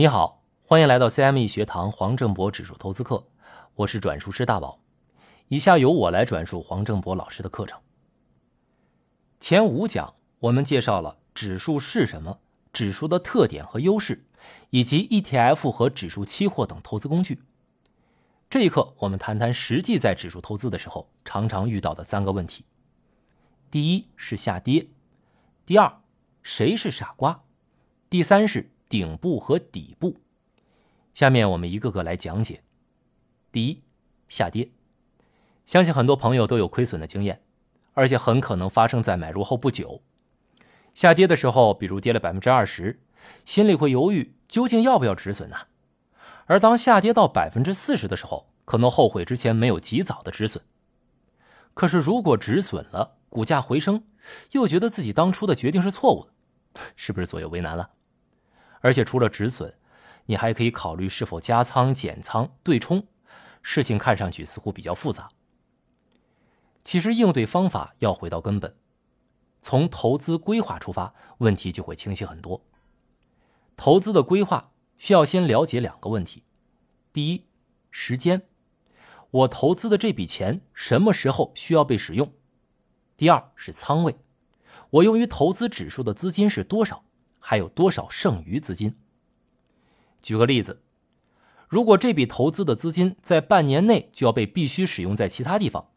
你好，欢迎来到 CME 学堂黄正博指数投资课，我是转述师大宝。以下由我来转述黄正博老师的课程。前五讲我们介绍了指数是什么，指数的特点和优势，以及 ETF 和指数期货等投资工具。这一课我们谈谈实际在指数投资的时候常常遇到的三个问题：第一是下跌，第二谁是傻瓜，第三是顶部和底部。下面我们一个个来讲解。第一，下跌，相信很多朋友都有亏损的经验，而且很可能发生在买入后不久。下跌的时候，比如跌了百分之二十，心里会犹豫究竟要不要止损呢？而当下跌到百分之四十的时候，可能后悔之前没有及早的止损。可是如果止损了，股价回升，又觉得自己当初的决定是错误的，是不是左右为难了？而且除了止损，你还可以考虑是否加仓、减仓、对冲，事情看上去似乎比较复杂。其实应对方法要回到根本，从投资规划出发，问题就会清晰很多。投资的规划。需要先了解两个问题：第一，时间，我投资的这笔钱什么时候需要被使用；第二是仓位，我用于投资指数的资金是多少，还有多少剩余资金。举个例子，如果这笔投资的资金在半年内就要被必须使用在其他地方，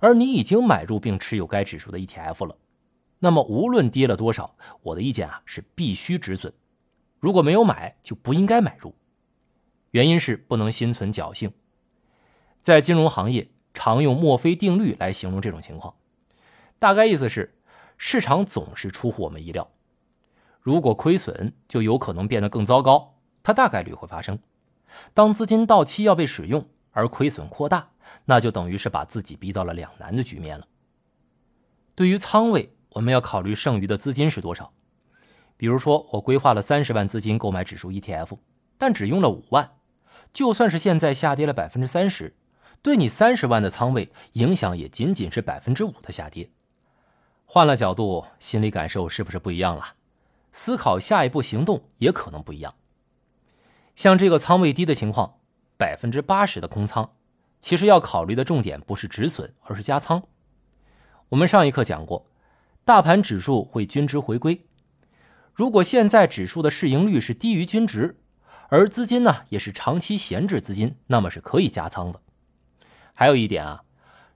而你已经买入并持有该指数的 ETF 了，那么无论跌了多少，我的意见啊是必须止损。如果没有买，就不应该买入。原因是不能心存侥幸。在金融行业，常用墨菲定律来形容这种情况，大概意思是，市场总是出乎我们意料。如果亏损，就有可能变得更糟糕，它大概率会发生。当资金到期要被使用，而亏损扩大，那就等于是把自己逼到了两难的局面了。对于仓位，我们要考虑剩余的资金是多少。比如说，我规划了三十万资金购买指数 ETF，但只用了五万，就算是现在下跌了百分之三十，对你三十万的仓位影响也仅仅是百分之五的下跌。换了角度，心理感受是不是不一样了？思考下一步行动也可能不一样。像这个仓位低的情况，百分之八十的空仓，其实要考虑的重点不是止损，而是加仓。我们上一课讲过，大盘指数会均值回归。如果现在指数的市盈率是低于均值，而资金呢也是长期闲置资金，那么是可以加仓的。还有一点啊，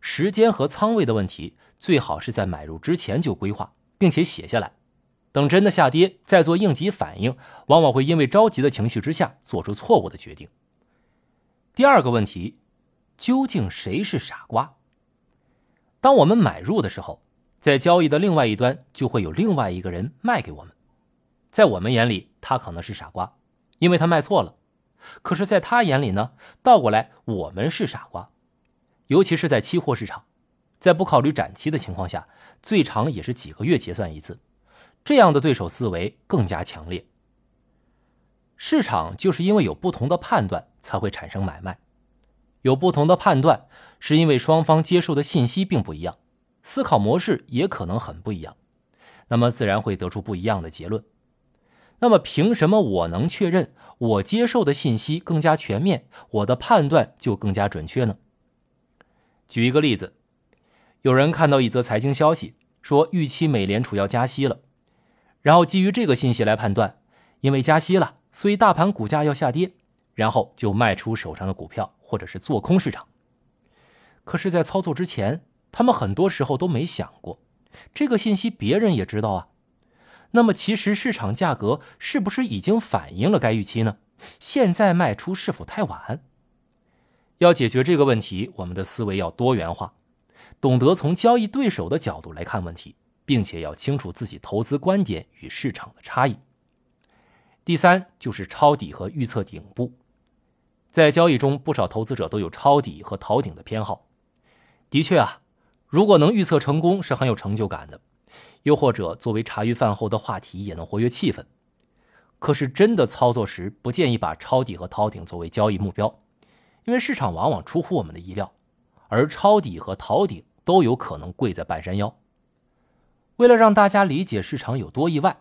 时间和仓位的问题，最好是在买入之前就规划，并且写下来，等真的下跌再做应急反应，往往会因为着急的情绪之下做出错误的决定。第二个问题，究竟谁是傻瓜？当我们买入的时候，在交易的另外一端就会有另外一个人卖给我们。在我们眼里，他可能是傻瓜，因为他卖错了；可是，在他眼里呢，倒过来，我们是傻瓜。尤其是在期货市场，在不考虑展期的情况下，最长也是几个月结算一次，这样的对手思维更加强烈。市场就是因为有不同的判断，才会产生买卖。有不同的判断，是因为双方接受的信息并不一样，思考模式也可能很不一样，那么自然会得出不一样的结论。那么，凭什么我能确认我接受的信息更加全面，我的判断就更加准确呢？举一个例子，有人看到一则财经消息，说预期美联储要加息了，然后基于这个信息来判断，因为加息了，所以大盘股价要下跌，然后就卖出手上的股票，或者是做空市场。可是，在操作之前，他们很多时候都没想过，这个信息别人也知道啊。那么，其实市场价格是不是已经反映了该预期呢？现在卖出是否太晚？要解决这个问题，我们的思维要多元化，懂得从交易对手的角度来看问题，并且要清楚自己投资观点与市场的差异。第三就是抄底和预测顶部，在交易中，不少投资者都有抄底和逃顶的偏好。的确啊，如果能预测成功，是很有成就感的。又或者作为茶余饭后的话题也能活跃气氛，可是真的操作时不建议把抄底和逃顶作为交易目标，因为市场往往出乎我们的意料，而抄底和逃顶都有可能贵在半山腰。为了让大家理解市场有多意外，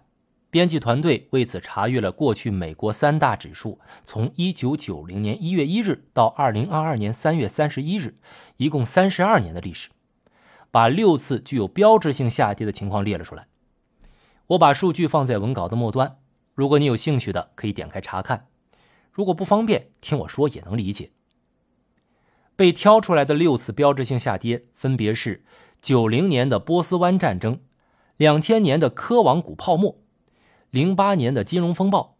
编辑团队为此查阅了过去美国三大指数从1990年1月1日到2022年3月31日，一共32年的历史，把六次具有标志性下跌的情况列了出来。我把数据放在文稿的末端，如果你有兴趣的，可以点开查看；如果不方便听我说，也能理解。被挑出来的六次标志性下跌，分别是90年的波斯湾战争、2000年的科网股泡沫。零八年的金融风暴，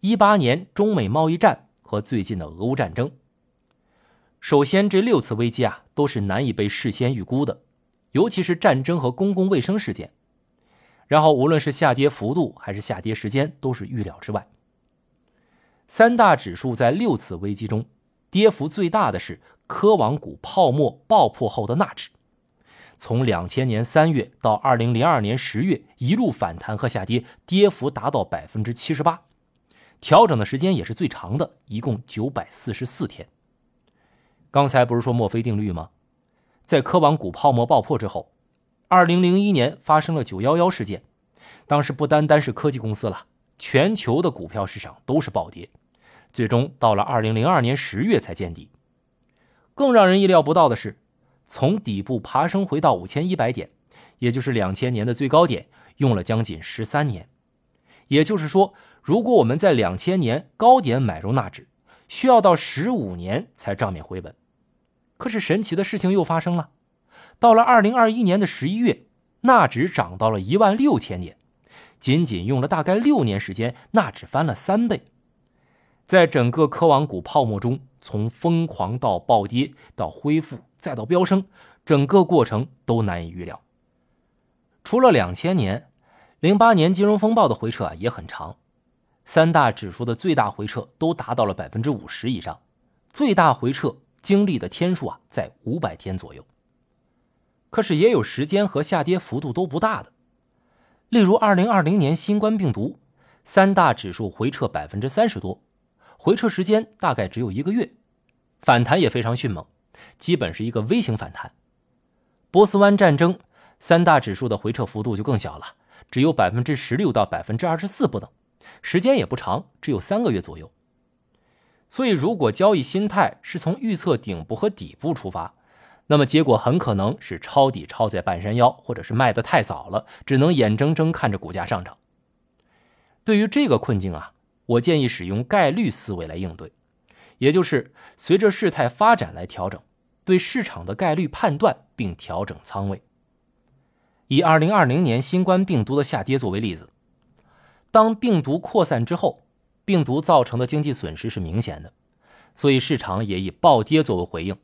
一八年中美贸易战和最近的俄乌战争。首先，这六次危机啊，都是难以被事先预估的，尤其是战争和公共卫生事件。然后，无论是下跌幅度还是下跌时间，都是预料之外。三大指数在六次危机中，跌幅最大的是科网股泡沫爆破后的纳指。从两千年三月到二零零二年十月，一路反弹和下跌，跌幅达到百分之七十八，调整的时间也是最长的，一共九百四十四天。刚才不是说墨菲定律吗？在科网股泡沫爆破之后，二零零一年发生了九幺幺事件，当时不单单是科技公司了，全球的股票市场都是暴跌，最终到了二零零二年十月才见底。更让人意料不到的是。从底部爬升回到五千一百点，也就是两千年的最高点，用了将近十三年。也就是说，如果我们在两千年高点买入纳指，需要到十五年才账面回本。可是神奇的事情又发生了，到了二零二一年的十一月，纳指涨到了一万六千点，仅仅用了大概六年时间，纳指翻了三倍。在整个科网股泡沫中，从疯狂到暴跌到恢复。再到飙升，整个过程都难以预料。除了两千年、零八年金融风暴的回撤啊也很长，三大指数的最大回撤都达到了百分之五十以上，最大回撤经历的天数啊在五百天左右。可是也有时间和下跌幅度都不大的，例如二零二零年新冠病毒，三大指数回撤百分之三十多，回撤时间大概只有一个月，反弹也非常迅猛。基本是一个微型反弹。波斯湾战争，三大指数的回撤幅度就更小了，只有百分之十六到百分之二十四不等，时间也不长，只有三个月左右。所以，如果交易心态是从预测顶部和底部出发，那么结果很可能是抄底抄在半山腰，或者是卖的太早了，只能眼睁睁看着股价上涨。对于这个困境啊，我建议使用概率思维来应对。也就是随着事态发展来调整，对市场的概率判断并调整仓位。以二零二零年新冠病毒的下跌作为例子，当病毒扩散之后，病毒造成的经济损失是明显的，所以市场也以暴跌作为回应。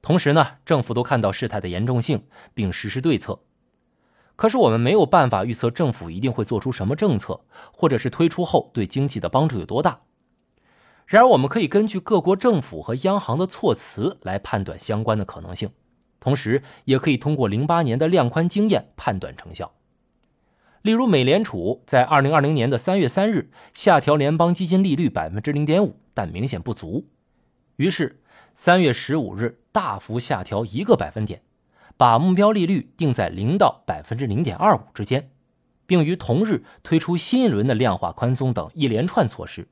同时呢，政府都看到事态的严重性，并实施对策。可是我们没有办法预测政府一定会做出什么政策，或者是推出后对经济的帮助有多大。然而，我们可以根据各国政府和央行的措辞来判断相关的可能性，同时也可以通过零八年的量宽经验判断成效。例如，美联储在二零二零年的三月三日下调联邦基金利率百分之零点五，但明显不足，于是三月十五日大幅下调一个百分点，把目标利率定在零到百分之零点二五之间，并于同日推出新一轮的量化宽松等一连串措施。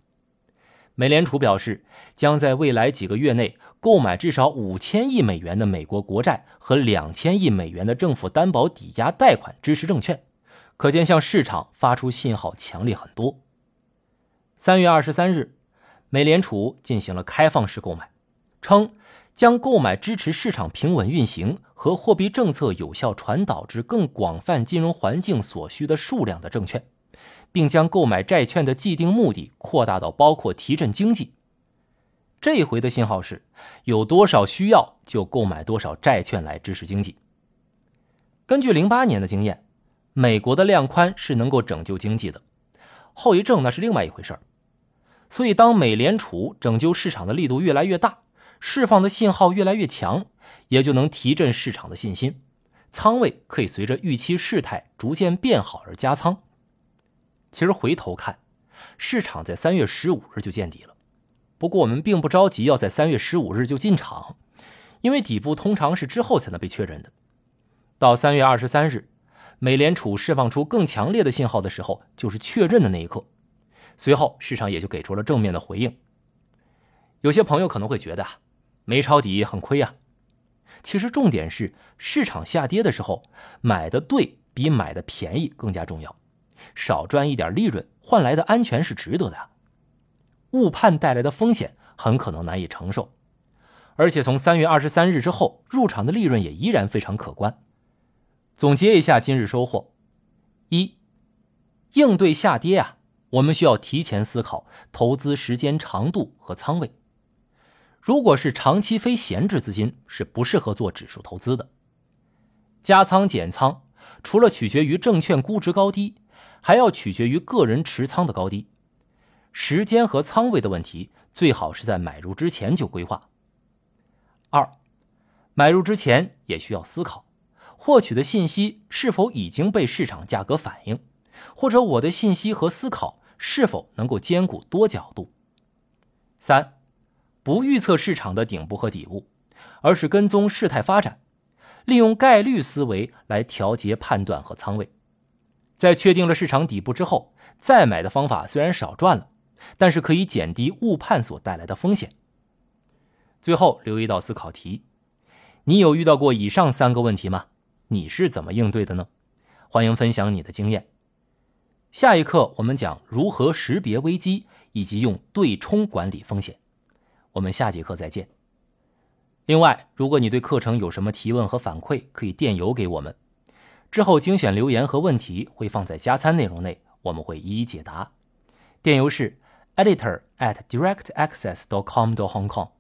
美联储表示，将在未来几个月内购买至少五千亿美元的美国国债和两千亿美元的政府担保抵押贷款支持证券，可见向市场发出信号强烈很多。三月二十三日，美联储进行了开放式购买，称将购买支持市场平稳运行和货币政策有效传导至更广泛金融环境所需的数量的证券。并将购买债券的既定目的扩大到包括提振经济。这一回的信号是，有多少需要就购买多少债券来支持经济。根据零八年的经验，美国的量宽是能够拯救经济的，后遗症那是另外一回事儿。所以，当美联储拯救市场的力度越来越大，释放的信号越来越强，也就能提振市场的信心，仓位可以随着预期事态逐渐变好而加仓。其实回头看，市场在三月十五日就见底了。不过我们并不着急要在三月十五日就进场，因为底部通常是之后才能被确认的。到三月二十三日，美联储释放出更强烈的信号的时候，就是确认的那一刻。随后市场也就给出了正面的回应。有些朋友可能会觉得啊，没抄底很亏啊。其实重点是市场下跌的时候，买的对比买的便宜更加重要。少赚一点利润换来的安全是值得的。误判带来的风险很可能难以承受，而且从三月二十三日之后入场的利润也依然非常可观。总结一下今日收获：一、应对下跌啊，我们需要提前思考投资时间长度和仓位。如果是长期非闲置资金，是不适合做指数投资的。加仓减仓，除了取决于证券估值高低，还要取决于个人持仓的高低。时间和仓位的问题，最好是在买入之前就规划。二，买入之前也需要思考，获取的信息是否已经被市场价格反映，或者我的信息和思考是否能够兼顾多角度。三。不预测市场的顶部和底部，而是跟踪事态发展，利用概率思维来调节判断和仓位。在确定了市场底部之后，再买的方法虽然少赚了，但是可以减低误判所带来的风险。最后留一道思考题：你有遇到过以上三个问题吗？你是怎么应对的呢？欢迎分享你的经验。下一课我们讲如何识别危机，以及用对冲管理风险。我们下节课再见。另外，如果你对课程有什么提问和反馈，可以电邮给我们，之后精选留言和问题会放在加餐内容内，我们会一一解答。电邮是 editor at directaccess dot com dot hong kong，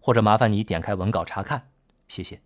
或者麻烦你点开文稿查看，谢谢。